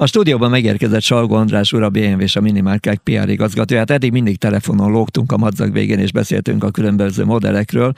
A stúdióban megérkezett Salgó András úr, a BMW és a Minimárkák PR igazgatóját. Eddig mindig telefonon lógtunk a madzag végén, és beszéltünk a különböző modellekről.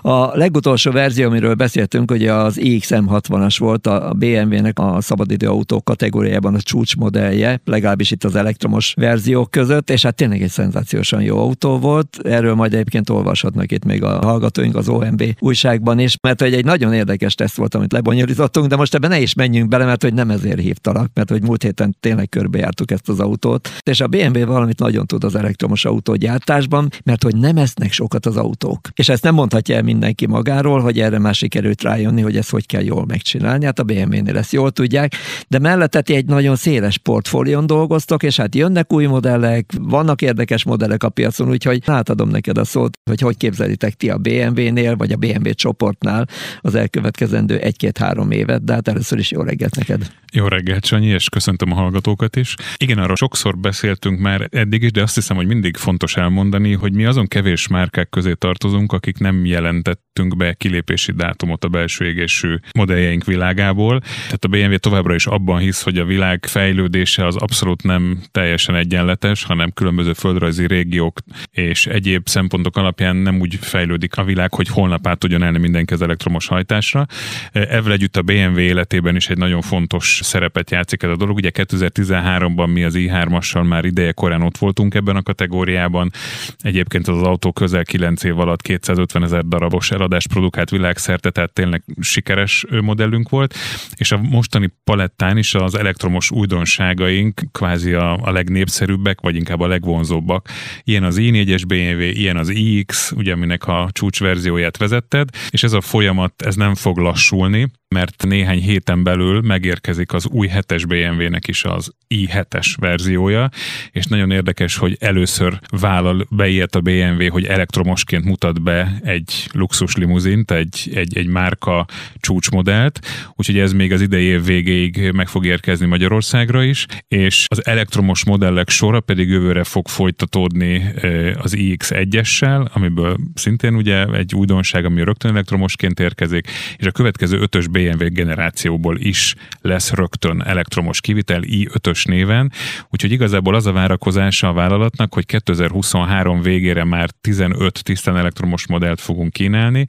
A legutolsó verzió, amiről beszéltünk, hogy az iXM60-as volt a BMW-nek a szabadidő autó kategóriában a csúcsmodellje, legalábbis itt az elektromos verziók között, és hát tényleg egy szenzációsan jó autó volt. Erről majd egyébként olvashatnak itt még a hallgatóink az OMB újságban is, mert hogy egy nagyon érdekes teszt volt, amit lebonyolítottunk, de most ebben ne is menjünk bele, mert hogy nem ezért hívtalak, mert hogy múlt héten tényleg körbejártuk ezt az autót, és a BMW valamit nagyon tud az elektromos autógyártásban, mert hogy nem esznek sokat az autók. És ezt nem mondhatja el mindenki magáról, hogy erre már sikerült rájönni, hogy ezt hogy kell jól megcsinálni. Hát a BMW-nél ezt jól tudják, de mellette egy nagyon széles portfólión dolgoztok, és hát jönnek új modellek, vannak érdekes modellek a piacon, úgyhogy átadom neked a szót, hogy hogy képzelitek ti a BMW-nél, vagy a BMW csoportnál az elkövetkezendő egy-két-három évet, de hát először is jó reggelt neked. Jó reggelt, Sanyi, és köszöntöm a hallgatókat is. Igen, arról sokszor beszéltünk már eddig is, de azt hiszem, hogy mindig fontos elmondani, hogy mi azon kevés márkák közé tartozunk, akik nem jelentettünk be kilépési dátumot a belső égésű modelljeink világából. Tehát a BMW továbbra is abban hisz, hogy a világ fejlődése az abszolút nem teljesen egyenletes, hanem különböző földrajzi régiók és egyéb szempontok alapján nem úgy fejlődik a világ, hogy holnap át tudjon elni mindenki az elektromos hajtásra. Ezzel együtt a BMW életében is egy nagyon fontos szerepet játszik ez a dolog. Ugye 2013-ban mi az i3-assal már ideje korán ott voltunk ebben a kategóriában. Egyébként az autó közel 9 év alatt 250 ezer darabos eladást produkált világszerte, tehát tényleg sikeres modellünk volt. És a mostani palettán is az elektromos újdonságaink kvázi a, a legnépszerűbbek, vagy inkább a legvonzóbbak. Ilyen az i4-es BMW, ilyen az iX, ugye aminek a csúcsverzióját vezetted, és ez a folyamat, ez nem fog lassulni, mert néhány héten belül megérkezik az új 7-es BMW-nek is az i7-es verziója, és nagyon érdekes, hogy először vállal beilyet a BMW, hogy elektromosként mutat be egy luxus limuzint, egy, egy, egy márka csúcsmodellt, úgyhogy ez még az idei év végéig meg fog érkezni Magyarországra is, és az elektromos modellek sora pedig jövőre fog folytatódni az iX1-essel, amiből szintén ugye egy újdonság, ami rögtön elektromosként érkezik, és a következő ötös BMW generációból is lesz rögtön elektromos kivitel i5-ös néven, úgyhogy igazából az a várakozása a vállalatnak, hogy 2023 végére már 15 tisztán elektromos modellt fogunk kínálni,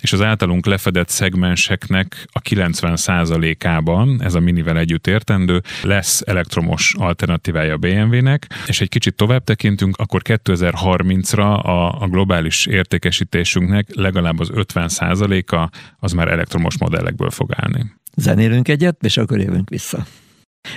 és az általunk lefedett szegmenseknek a 90%-ában, ez a minivel együtt értendő, lesz elektromos alternatívája a BMW-nek, és egy kicsit tovább tekintünk, akkor 2030-ra a, a globális értékesítésünknek legalább az 50%-a az már elektromos modellekből fog állni. Zenélünk egyet, és akkor jövünk vissza.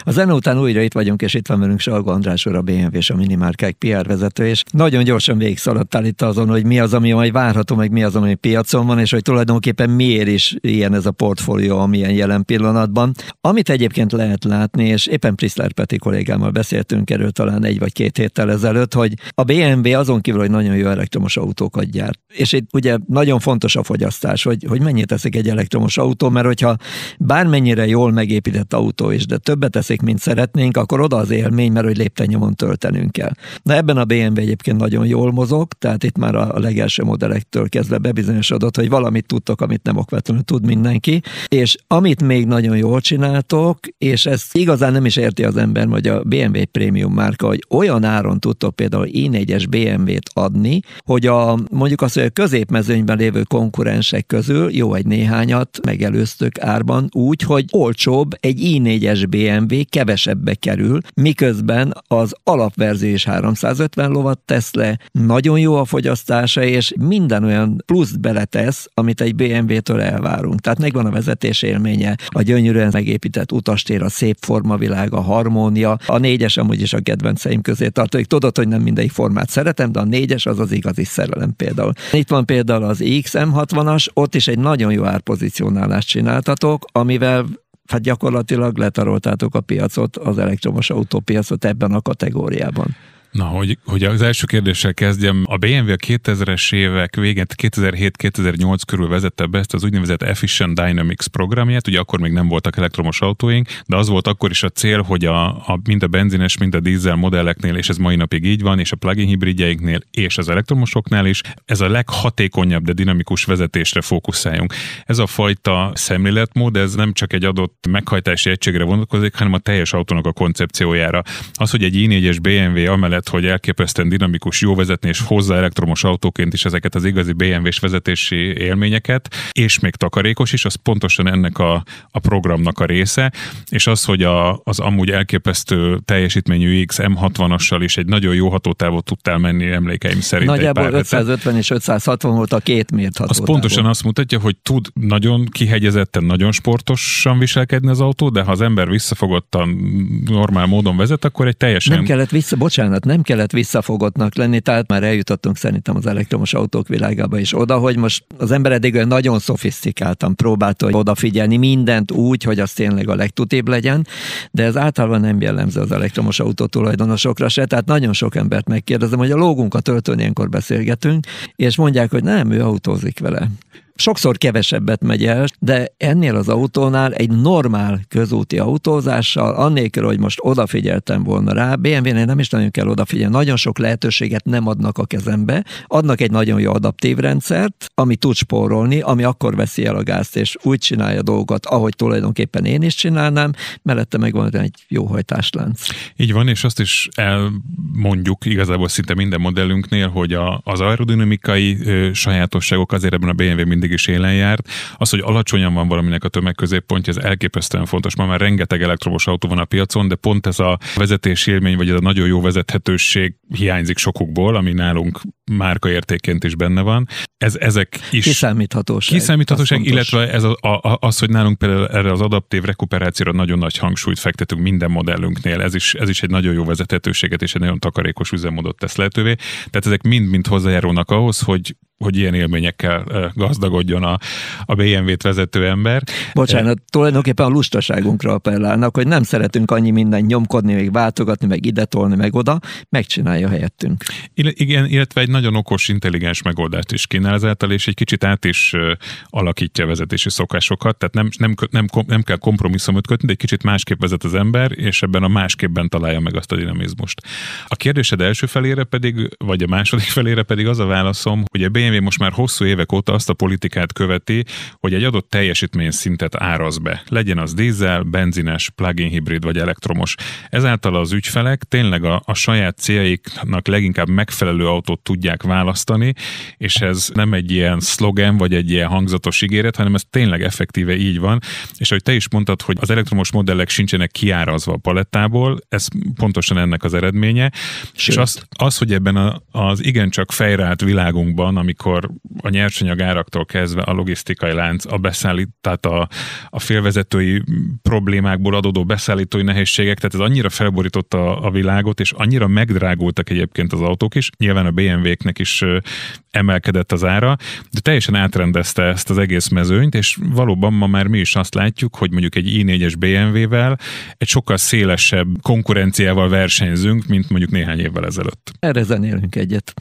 A zene után újra itt vagyunk, és itt van velünk Salgo András úr, a BMW és a Minimárkák PR vezető, és nagyon gyorsan végigszaladtál itt azon, hogy mi az, ami majd várható, meg mi az, ami piacon van, és hogy tulajdonképpen miért is ilyen ez a portfólió, amilyen jelen pillanatban. Amit egyébként lehet látni, és éppen Priszler Peti kollégámmal beszéltünk erről talán egy vagy két héttel ezelőtt, hogy a BMW azon kívül, hogy nagyon jó elektromos autókat gyárt. És itt ugye nagyon fontos a fogyasztás, hogy, hogy mennyit teszik egy elektromos autó, mert hogyha bármennyire jól megépített autó is, de többet teszik, mint szeretnénk, akkor oda az élmény, mert hogy léptennyomon töltenünk kell. Na ebben a BMW egyébként nagyon jól mozog, tehát itt már a legelső modellektől kezdve bebizonyosodott, hogy valamit tudtok, amit nem okvetlenül tud mindenki, és amit még nagyon jól csináltok, és ezt igazán nem is érti az ember, hogy a BMW prémium márka, hogy olyan áron tudtok például i4-es BMW-t adni, hogy a, mondjuk azt, hogy a középmezőnyben lévő konkurensek közül jó egy néhányat megelőztök árban úgy, hogy olcsóbb egy i4-es BMW BMW kevesebbe kerül, miközben az alapverzió is 350 lovat tesz le, nagyon jó a fogyasztása, és minden olyan pluszt beletesz, amit egy BMW-től elvárunk. Tehát megvan a vezetés élménye, a gyönyörűen megépített utastér, a szép formavilág, a harmónia, a négyes amúgy is a kedvenceim közé tartozik. Tudod, hogy nem mindegyik formát szeretem, de a négyes az az igazi szerelem például. Itt van például az XM60-as, ott is egy nagyon jó árpozícionálást csináltatok, amivel hát gyakorlatilag letaroltátok a piacot, az elektromos autópiacot ebben a kategóriában. Na, hogy, hogy az első kérdéssel kezdjem. A BMW a 2000-es évek végén, 2007-2008 körül vezette be ezt az úgynevezett Efficient Dynamics programját. Ugye akkor még nem voltak elektromos autóink, de az volt akkor is a cél, hogy a, a, mind a benzines, mind a dízel modelleknél, és ez mai napig így van, és a plug-in hibridjeinknél, és az elektromosoknál is, ez a leghatékonyabb, de dinamikus vezetésre fókuszáljunk. Ez a fajta szemléletmód, ez nem csak egy adott meghajtási egységre vonatkozik, hanem a teljes autónak a koncepciójára. Az, hogy egy i4-es BMW amellett mellett, hogy elképesztően dinamikus, jó vezetni, és hozza elektromos autóként is ezeket az igazi BMW-s vezetési élményeket, és még takarékos is, az pontosan ennek a, a programnak a része, és az, hogy a, az amúgy elképesztő teljesítményű X M60-assal is egy nagyon jó hatótávot tudtál menni emlékeim szerint. Nagyjából 550 és 560 volt a két mért hatótávot. Az pontosan azt mutatja, hogy tud nagyon kihegyezetten, nagyon sportosan viselkedni az autó, de ha az ember visszafogottan, normál módon vezet, akkor egy teljesen... Nem kellett vissza, bocsánat, nem kellett visszafogottnak lenni, tehát már eljutottunk szerintem az elektromos autók világába is oda, hogy most az ember eddig olyan nagyon szofisztikáltan próbálta hogy odafigyelni mindent úgy, hogy az tényleg a legtutébb legyen, de ez általában nem jellemző az elektromos autó tulajdonosokra se, tehát nagyon sok embert megkérdezem, hogy a lógunk a töltőn ilyenkor beszélgetünk, és mondják, hogy nem, ő autózik vele sokszor kevesebbet megy el, de ennél az autónál egy normál közúti autózással, annélkül, hogy most odafigyeltem volna rá, BMW-nél nem is nagyon kell odafigyelni, nagyon sok lehetőséget nem adnak a kezembe, adnak egy nagyon jó adaptív rendszert, ami tud spórolni, ami akkor veszi el a gázt, és úgy csinálja dolgokat, ahogy tulajdonképpen én is csinálnám, mellette megvan egy jó hajtáslánc. Így van, és azt is elmondjuk igazából szinte minden modellünknél, hogy a, az aerodinamikai sajátosságok azért ebben a BMW mind mindig is élen járt. Az, hogy alacsonyan van valaminek a tömegközéppontja, ez elképesztően fontos. Ma már rengeteg elektromos autó van a piacon, de pont ez a vezetési élmény, vagy ez a nagyon jó vezethetőség hiányzik sokukból, ami nálunk márkaértéként is benne van. Ez, ezek is... Kiszámíthatóság. Kiszámíthatóság, illetve ez a, a, az, hogy nálunk például erre az adaptív rekuperációra nagyon nagy hangsúlyt fektetünk minden modellünknél. Ez is, ez is egy nagyon jó vezethetőséget és egy nagyon takarékos üzemmódot tesz lehetővé. Tehát ezek mind-mind hozzájárulnak ahhoz, hogy hogy ilyen élményekkel gazdagodjon a, a BMW-t vezető ember. Bocsánat, tulajdonképpen a lustaságunkra appellálnak, hogy nem szeretünk annyi mindent nyomkodni, még váltogatni, meg ide tolni, meg oda, megcsinálja helyettünk. Igen, illetve egy nagyon okos, intelligens megoldást is kínál ezáltal, és egy kicsit át is alakítja a vezetési szokásokat, tehát nem, nem, nem, nem kell kompromisszumot kötni, de egy kicsit másképp vezet az ember, és ebben a másképpen találja meg azt a dinamizmust. A kérdésed első felére pedig, vagy a második felére pedig az a válaszom, hogy a BMW most már hosszú évek óta azt a politikát követi, hogy egy adott teljesítmény szintet áraz be. Legyen az dízel, benzines, plug-in hibrid vagy elektromos. Ezáltal az ügyfelek tényleg a, a saját céljaiknak leginkább megfelelő autót tudják választani, és ez nem egy ilyen szlogen vagy egy ilyen hangzatos ígéret, hanem ez tényleg effektíve így van. És ahogy te is mondtad, hogy az elektromos modellek sincsenek kiárazva a palettából, ez pontosan ennek az eredménye. Sőt. És az, az, hogy ebben a, az igencsak fejreállt világunkban, amikor a nyersanyag áraktól kezdve a logisztikai lánc, a beszállít, tehát a, a félvezetői problémákból adódó beszállítói nehézségek, tehát ez annyira felborította a, világot, és annyira megdrágultak egyébként az autók is, nyilván a BMW-knek is emelkedett az ára, de teljesen átrendezte ezt az egész mezőnyt, és valóban ma már mi is azt látjuk, hogy mondjuk egy i4-es BMW-vel egy sokkal szélesebb konkurenciával versenyzünk, mint mondjuk néhány évvel ezelőtt. Erre zenélünk egyet.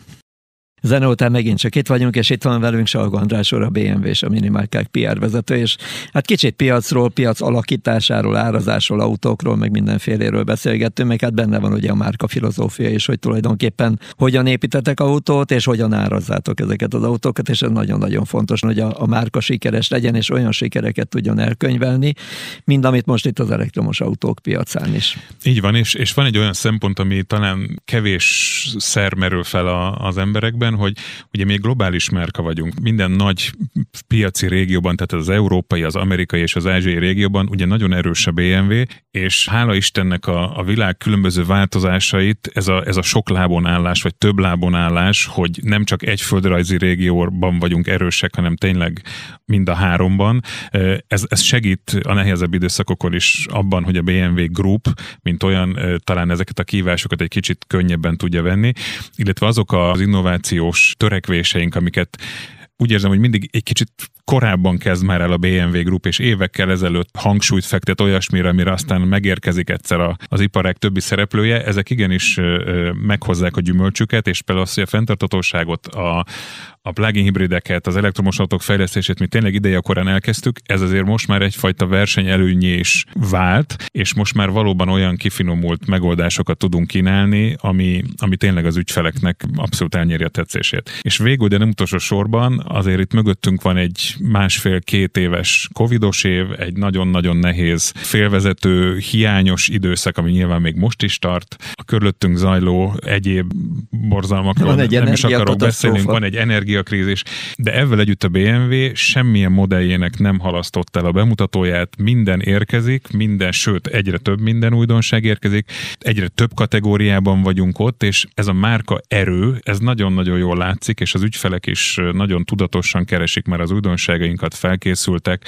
Zene után megint csak itt vagyunk, és itt van velünk Salgo András a BMW és a Minimárkák PR vezető, és hát kicsit piacról, piac alakításáról, árazásról, autókról, meg mindenféléről beszélgettünk, meg hát benne van ugye a márka filozófia is, hogy tulajdonképpen hogyan építetek autót, és hogyan árazzátok ezeket az autókat, és ez nagyon-nagyon fontos, hogy a, a márka sikeres legyen, és olyan sikereket tudjon elkönyvelni, mint amit most itt az elektromos autók piacán is. Így van, és, és van egy olyan szempont, ami talán kevés szer merül fel a, az emberekben, alapján, hogy ugye még globális márka vagyunk. Minden nagy piaci régióban, tehát az európai, az amerikai és az ázsiai régióban ugye nagyon erős a BMW, és hála Istennek a, a világ különböző változásait, ez a, ez a sok lábon állás, vagy több lábon állás, hogy nem csak egy földrajzi régióban vagyunk erősek, hanem tényleg mind a háromban, ez, ez segít a nehezebb időszakokon is abban, hogy a BMW Group, mint olyan, talán ezeket a kívásokat egy kicsit könnyebben tudja venni, illetve azok az innováció innovációs törekvéseink, amiket úgy érzem, hogy mindig egy kicsit korábban kezd már el a BMW Group, és évekkel ezelőtt hangsúlyt fektet olyasmire, amire aztán megérkezik egyszer az iparák többi szereplője, ezek igenis meghozzák a gyümölcsüket, és például az, hogy a fenntartatóságot, a, a plug-in hibrideket, az elektromos autók fejlesztését mi tényleg ideje korán elkezdtük, ez azért most már egyfajta verseny előnyé is vált, és most már valóban olyan kifinomult megoldásokat tudunk kínálni, ami, ami tényleg az ügyfeleknek abszolút elnyeri a tetszését. És végül, de nem utolsó sorban, azért itt mögöttünk van egy másfél-két éves covidos év, egy nagyon-nagyon nehéz félvezető, hiányos időszak, ami nyilván még most is tart. A körülöttünk zajló egyéb borzalmakról van egy nem is akarok beszélni, van egy energiakrízis, de ezzel együtt a BMW semmilyen modelljének nem halasztott el a bemutatóját, minden érkezik, minden, sőt egyre több minden újdonság érkezik, egyre több kategóriában vagyunk ott, és ez a márka erő, ez nagyon-nagyon jól látszik, és az ügyfelek is nagyon tudatosan keresik már az újdonságainkat, felkészültek,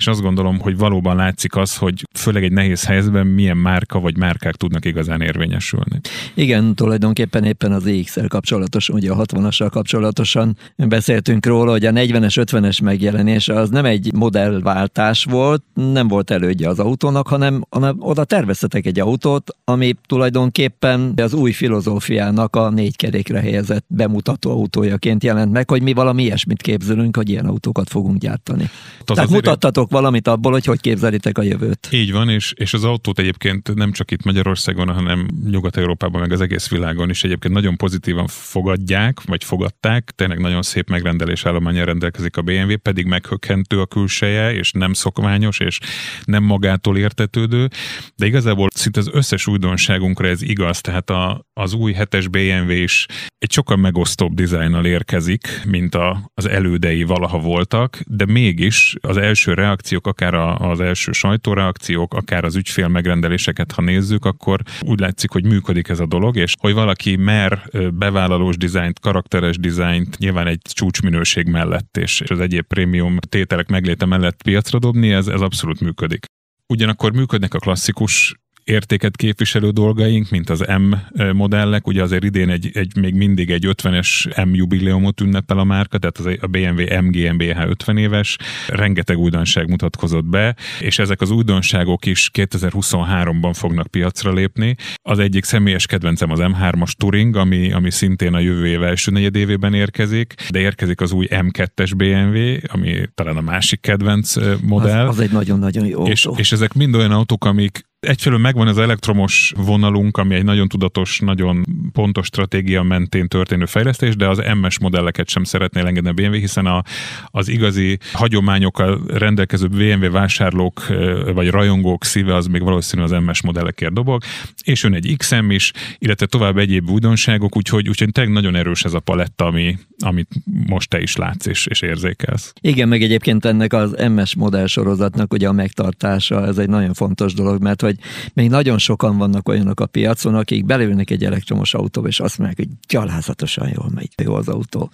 és azt gondolom, hogy valóban látszik az, hogy főleg egy nehéz helyzetben milyen márka vagy márkák tudnak igazán érvényesülni. Igen, tulajdonképpen éppen az EX-el kapcsolatosan, ugye a 60-assal kapcsolatosan beszéltünk róla, hogy a 40-es, 50-es megjelenés az nem egy modellváltás volt, nem volt elődje az autónak, hanem, hanem oda terveztetek egy autót, ami tulajdonképpen az új filozófiának a négy kerékre helyezett bemutató autójaként jelent meg, hogy mi valami ilyesmit képzelünk, hogy ilyen autókat fogunk gyártani. Az Tehát mutattatok valamit abból, hogy hogy képzelitek a jövőt. Így van, és, és az autót egyébként nem csak itt Magyarországon, hanem Nyugat-Európában, meg az egész világon is egyébként nagyon pozitívan fogadják, vagy fogadták. Tényleg nagyon szép megrendelés állományra rendelkezik a BMW, pedig meghökkentő a külseje, és nem szokványos, és nem magától értetődő, de igazából szinte az összes újdonságunkra ez igaz, tehát a, az új hetes BMW is egy sokkal megosztóbb dizájnnal érkezik, mint a, az elődei valaha voltak, de mégis az első reakció reakciók, akár az első sajtóreakciók, akár az ügyfél megrendeléseket, ha nézzük, akkor úgy látszik, hogy működik ez a dolog, és hogy valaki mer bevállalós dizájnt, karakteres dizájnt nyilván egy csúcsminőség mellett és az egyéb prémium tételek megléte mellett piacra dobni, ez, ez abszolút működik. Ugyanakkor működnek a klasszikus értéket képviselő dolgaink, mint az M modellek, ugye azért idén egy, egy még mindig egy 50-es M jubileumot ünnepel a márka, tehát az a BMW M GmbH 50 éves, rengeteg újdonság mutatkozott be, és ezek az újdonságok is 2023-ban fognak piacra lépni. Az egyik személyes kedvencem az M3-as Touring, ami, ami szintén a jövő év első negyedévében érkezik, de érkezik az új M2-es BMW, ami talán a másik kedvenc modell. Az, az egy nagyon-nagyon jó és, autó. És ezek mind olyan autók, amik Egyfelől megvan az elektromos vonalunk, ami egy nagyon tudatos, nagyon pontos stratégia mentén történő fejlesztés, de az MS modelleket sem szeretné engedni a BMW, hiszen a, az igazi hagyományokkal rendelkező BMW vásárlók vagy rajongók szíve az még valószínűleg az MS modellekért dobog, és jön egy XM is, illetve tovább egyéb újdonságok, úgyhogy, úgyhogy tényleg nagyon erős ez a paletta, ami, amit most te is látsz és, és érzékelsz. Igen, meg egyébként ennek az MS modell sorozatnak ugye a megtartása, ez egy nagyon fontos dolog, mert hogy még nagyon sokan vannak olyanok a piacon, akik belülnek egy elektromos autóba, és azt mondják, hogy gyalázatosan jól megy jó az autó.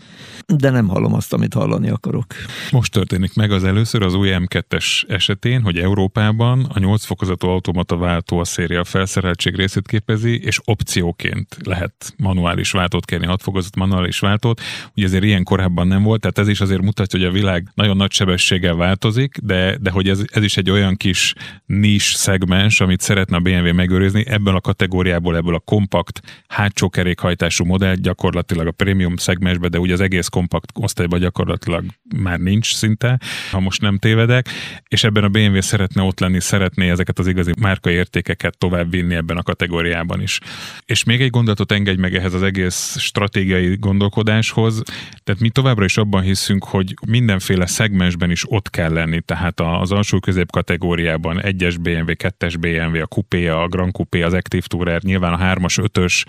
De nem hallom azt, amit hallani akarok. Most történik meg az először az új M2-es esetén, hogy Európában a 8 fokozatú automata váltó a széria felszereltség részét képezi, és opcióként lehet manuális váltót kérni, 6 fokozat manuális váltót. Ugye ezért ilyen korábban nem volt, tehát ez is azért mutatja, hogy a világ nagyon nagy sebességgel változik, de, de hogy ez, ez is egy olyan kis nis szegmens, amit szeretne a BMW megőrizni, ebből a kategóriából, ebből a kompakt hátsó kerékhajtású modell gyakorlatilag a prémium szegmensbe, de ugye az egész kompakt osztályban gyakorlatilag már nincs szinte, ha most nem tévedek, és ebben a BMW szeretne ott lenni, szeretné ezeket az igazi márkaértékeket tovább vinni ebben a kategóriában is. És még egy gondolatot engedj meg ehhez az egész stratégiai gondolkodáshoz, tehát mi továbbra is abban hiszünk, hogy mindenféle szegmensben is ott kell lenni, tehát az alsó közép kategóriában egyes BMW, kettes BMW, BMW, a Coupé, a Grand Coupé, az Active Tourer, nyilván a 3-as, 5-ös,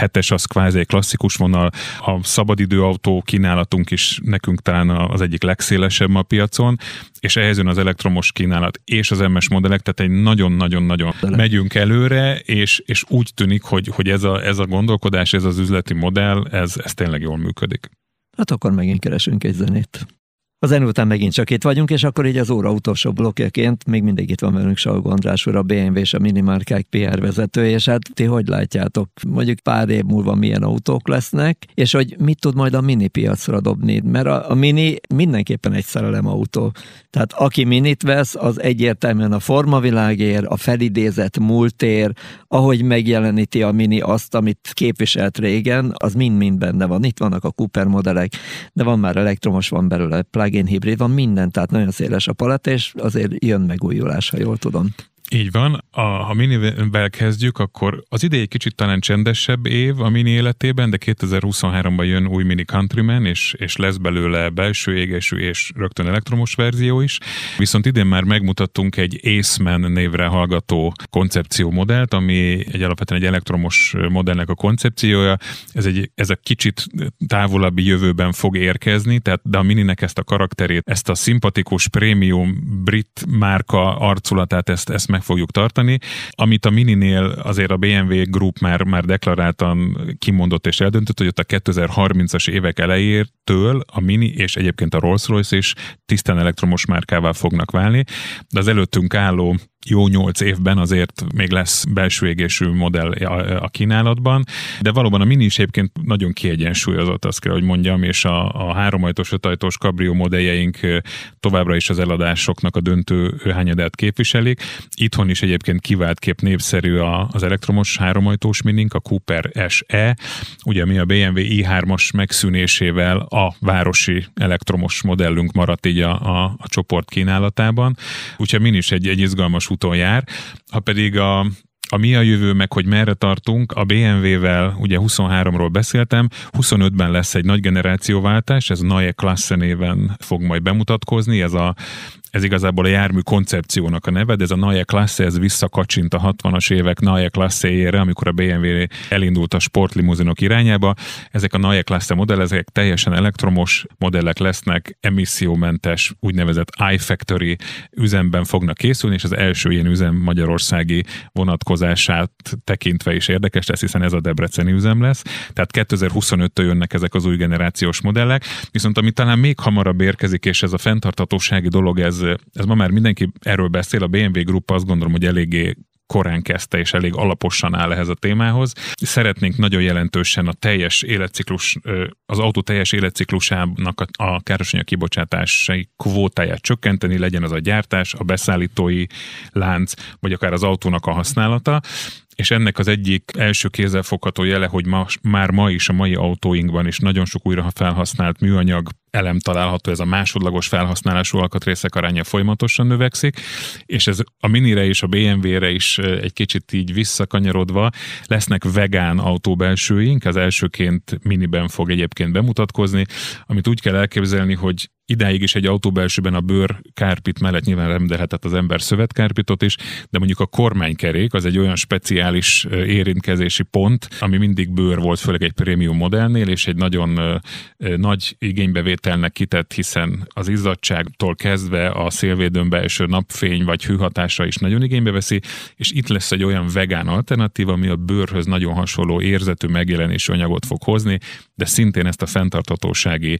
7-es az kvázi egy klasszikus vonal, a szabadidőautó kínálatunk is nekünk talán az egyik legszélesebb a piacon, és ehhez jön az elektromos kínálat és az MS modellek, tehát egy nagyon-nagyon-nagyon megyünk előre, és, és úgy tűnik, hogy, hogy ez, a, ez a gondolkodás, ez az üzleti modell, ez, ez tényleg jól működik. Hát akkor megint keresünk egy zenét. A zene után megint csak itt vagyunk, és akkor így az óra utolsó blokkjaként még mindig itt van velünk Salgó András úr, a BMW és a minimárkák PR vezető, és hát ti hogy látjátok, mondjuk pár év múlva milyen autók lesznek, és hogy mit tud majd a mini piacra dobni, mert a, a mini mindenképpen egy szerelem autó. Tehát aki minit vesz, az egyértelműen a formavilágér, a felidézett múltér, ahogy megjeleníti a mini azt, amit képviselt régen, az mind-mind benne van. Itt vannak a Cooper modellek, de van már elektromos, van belőle plug-in hibrid, van minden, tehát nagyon széles a palet, és azért jön megújulás, ha jól tudom. Így van. A, ha minivel kezdjük, akkor az idei kicsit talán csendesebb év a mini életében, de 2023-ban jön új Mini Countryman, és, és lesz belőle belső égesű és rögtön elektromos verzió is. Viszont idén már megmutattunk egy Aceman névre hallgató koncepciómodellt, ami egy alapvetően egy elektromos modellnek a koncepciója. Ez, egy, ez a kicsit távolabbi jövőben fog érkezni, tehát de a mininek ezt a karakterét, ezt a szimpatikus prémium brit márka arculatát, ezt, ezt meg meg fogjuk tartani. Amit a Mininél azért a BMW Group már, már deklaráltan kimondott és eldöntött, hogy ott a 2030-as évek elejétől a Mini és egyébként a Rolls-Royce is tisztán elektromos márkává fognak válni, de az előttünk álló jó nyolc évben azért még lesz belső égésű modell a, kínálatban, de valóban a Mini is egyébként nagyon kiegyensúlyozott, azt kell, hogy mondjam, és a, a háromajtós, ötajtós kabrió modelljeink továbbra is az eladásoknak a döntő hányadát képviselik. Itthon is egyébként kivált kép népszerű az elektromos háromajtós minink, a Cooper SE, ugye mi a BMW i3-as megszűnésével a városi elektromos modellünk maradt így a, a, a csoport kínálatában, úgyhogy Mini is egy, egy izgalmas úton jár. Ha pedig a, a mi a jövő, meg hogy merre tartunk, a BMW-vel ugye 23-ról beszéltem, 25-ben lesz egy nagy generációváltás, ez Neue Klasse néven fog majd bemutatkozni, ez a ez igazából a jármű koncepciónak a neve, de ez a Neue Klasse, ez visszakacsint a 60-as évek Neue Klasse-ére, amikor a BMW elindult a sportlimuzinok irányába. Ezek a Neue Klasse modellek ezek teljesen elektromos modellek lesznek, emissziómentes, úgynevezett iFactory üzemben fognak készülni, és az első ilyen üzem magyarországi vonatkozását tekintve is érdekes lesz, hiszen ez a debreceni üzem lesz. Tehát 2025-től jönnek ezek az új generációs modellek, viszont ami talán még hamarabb érkezik, és ez a fenntartatósági dolog, ez ez, ma már mindenki erről beszél, a BMW Group azt gondolom, hogy eléggé korán kezdte, és elég alaposan áll ehhez a témához. Szeretnénk nagyon jelentősen a teljes életciklus, az autó teljes életciklusának a, károsanyag kibocsátásai kvótáját csökkenteni, legyen az a gyártás, a beszállítói lánc, vagy akár az autónak a használata és ennek az egyik első kézzelfogható jele, hogy ma, már ma is a mai autóinkban is nagyon sok újra felhasznált műanyag elem található, ez a másodlagos felhasználású alkatrészek aránya folyamatosan növekszik, és ez a Minire és a BMW-re is egy kicsit így visszakanyarodva lesznek vegán autóbelsőink, az elsőként Miniben fog egyébként bemutatkozni, amit úgy kell elképzelni, hogy Idáig is egy autóbelsőben a bőr kárpit mellett nyilván rendelhetett az ember szövetkárpitot is, de mondjuk a kormánykerék az egy olyan speciális érintkezési pont, ami mindig bőr volt, főleg egy prémium modellnél, és egy nagyon nagy igénybevételnek kitett, hiszen az izzadságtól kezdve a szélvédőn belső napfény vagy hőhatása is nagyon igénybe veszi, és itt lesz egy olyan vegán alternatíva, ami a bőrhöz nagyon hasonló érzetű megjelenésű anyagot fog hozni, de szintén ezt a fenntartatósági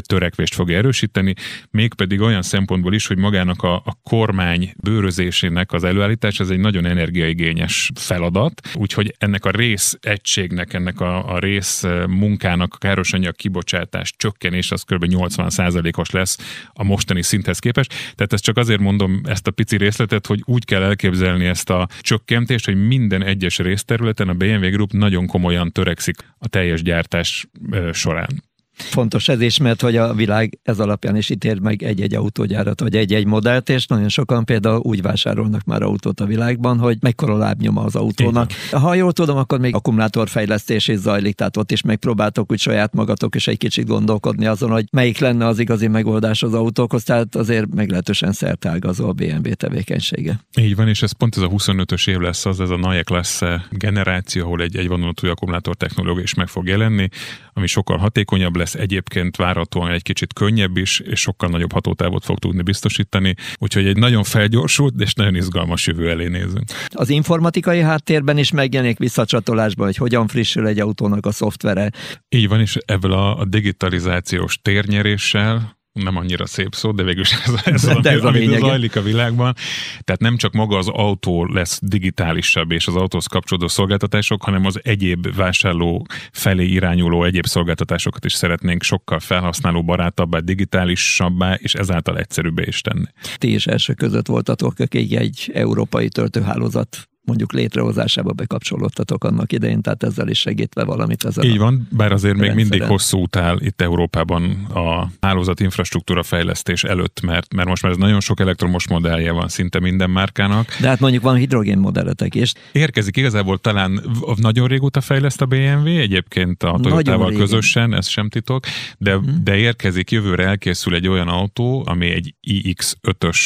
törekvést fog erősíteni, erősíteni, mégpedig olyan szempontból is, hogy magának a, a kormány bőrözésének az előállítás, ez egy nagyon energiaigényes feladat, úgyhogy ennek a rész egységnek, ennek a, a rész munkának a károsanyag kibocsátás csökkenés az kb. 80%-os lesz a mostani szinthez képest. Tehát ezt csak azért mondom ezt a pici részletet, hogy úgy kell elképzelni ezt a csökkentést, hogy minden egyes részterületen a BMW Group nagyon komolyan törekszik a teljes gyártás során. Fontos ez is, mert hogy a világ ez alapján is ítél meg egy-egy autógyárat, vagy egy-egy modellt, és nagyon sokan például úgy vásárolnak már autót a világban, hogy mekkora lábnyoma az autónak. Igen. Ha jól tudom, akkor még akkumulátorfejlesztés is zajlik, tehát ott is megpróbáltok úgy saját magatok is egy kicsit gondolkodni azon, hogy melyik lenne az igazi megoldás az autókhoz, tehát azért meglehetősen szertágazó a BMW tevékenysége. Így van, és ez pont ez a 25-ös év lesz az, ez a Nayek lesz generáció, ahol egy, egy vonatúj akkumulátor technológia is meg fog jelenni, ami sokkal hatékonyabb lesz, egyébként várhatóan egy kicsit könnyebb is, és sokkal nagyobb hatótávot fog tudni biztosítani. Úgyhogy egy nagyon felgyorsult, és nagyon izgalmas jövő elé nézünk. Az informatikai háttérben is megjelenik visszacsatolásban, hogy hogyan frissül egy autónak a szoftvere. Így van, és ebből a, a digitalizációs térnyeréssel nem annyira szép szó, de végül ez, ez, de, de ez ami, ami zajlik a világban. Tehát nem csak maga az autó lesz digitálisabb, és az autóhoz kapcsolódó szolgáltatások, hanem az egyéb vásárló felé irányuló egyéb szolgáltatásokat is szeretnénk sokkal felhasználó barátabbá, digitálisabbá, és ezáltal egyszerűbbé is tenni. Ti is első között voltatok, akik egy európai töltőhálózat mondjuk létrehozásába bekapcsolódtatok annak idején, tehát ezzel is segítve valamit. Ezzel Így van, bár azért még mindig hosszú út áll itt Európában a hálózat infrastruktúra fejlesztés előtt, mert, mert most már ez nagyon sok elektromos modellje van szinte minden márkának. De hát mondjuk van hidrogén modelletek is. Érkezik igazából talán nagyon régóta fejleszt a BMW, egyébként a Toyota-val közösen, ez sem titok, de, hmm. de érkezik, jövőre elkészül egy olyan autó, ami egy iX5-ös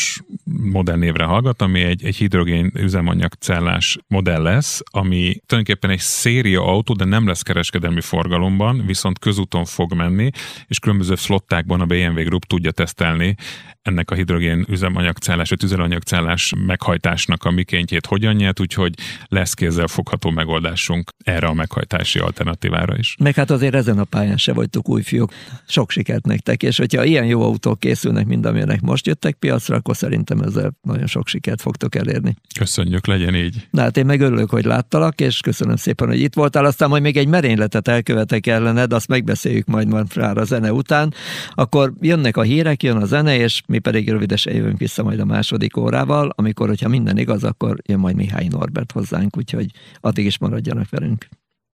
modellnévre hallgat, ami egy, egy hidrogén üzemanyag cellás más modell lesz, ami tulajdonképpen egy széria autó, de nem lesz kereskedelmi forgalomban, viszont közúton fog menni, és különböző flottákban a BMW Group tudja tesztelni ennek a hidrogén üzemanyagcellás, vagy tüzelőanyagcellás meghajtásnak a mikéntjét hogyan nyert, úgyhogy lesz kézzel fogható megoldásunk erre a meghajtási alternatívára is. Meg hát azért ezen a pályán se vagytok új fiúk. Sok sikert nektek, és hogyha ilyen jó autók készülnek, mint amilyenek most jöttek piacra, akkor szerintem ezzel nagyon sok sikert fogtok elérni. Köszönjük, legyen így. Na hát én meg örülök, hogy láttalak, és köszönöm szépen, hogy itt voltál. Aztán majd még egy merényletet elkövetek ellened, azt megbeszéljük majd majd a zene után. Akkor jönnek a hírek, jön a zene, és mi pedig rövidesen jövünk vissza majd a második órával, amikor, hogyha minden igaz, akkor jön majd Mihály Norbert hozzánk, úgyhogy addig is maradjanak velünk.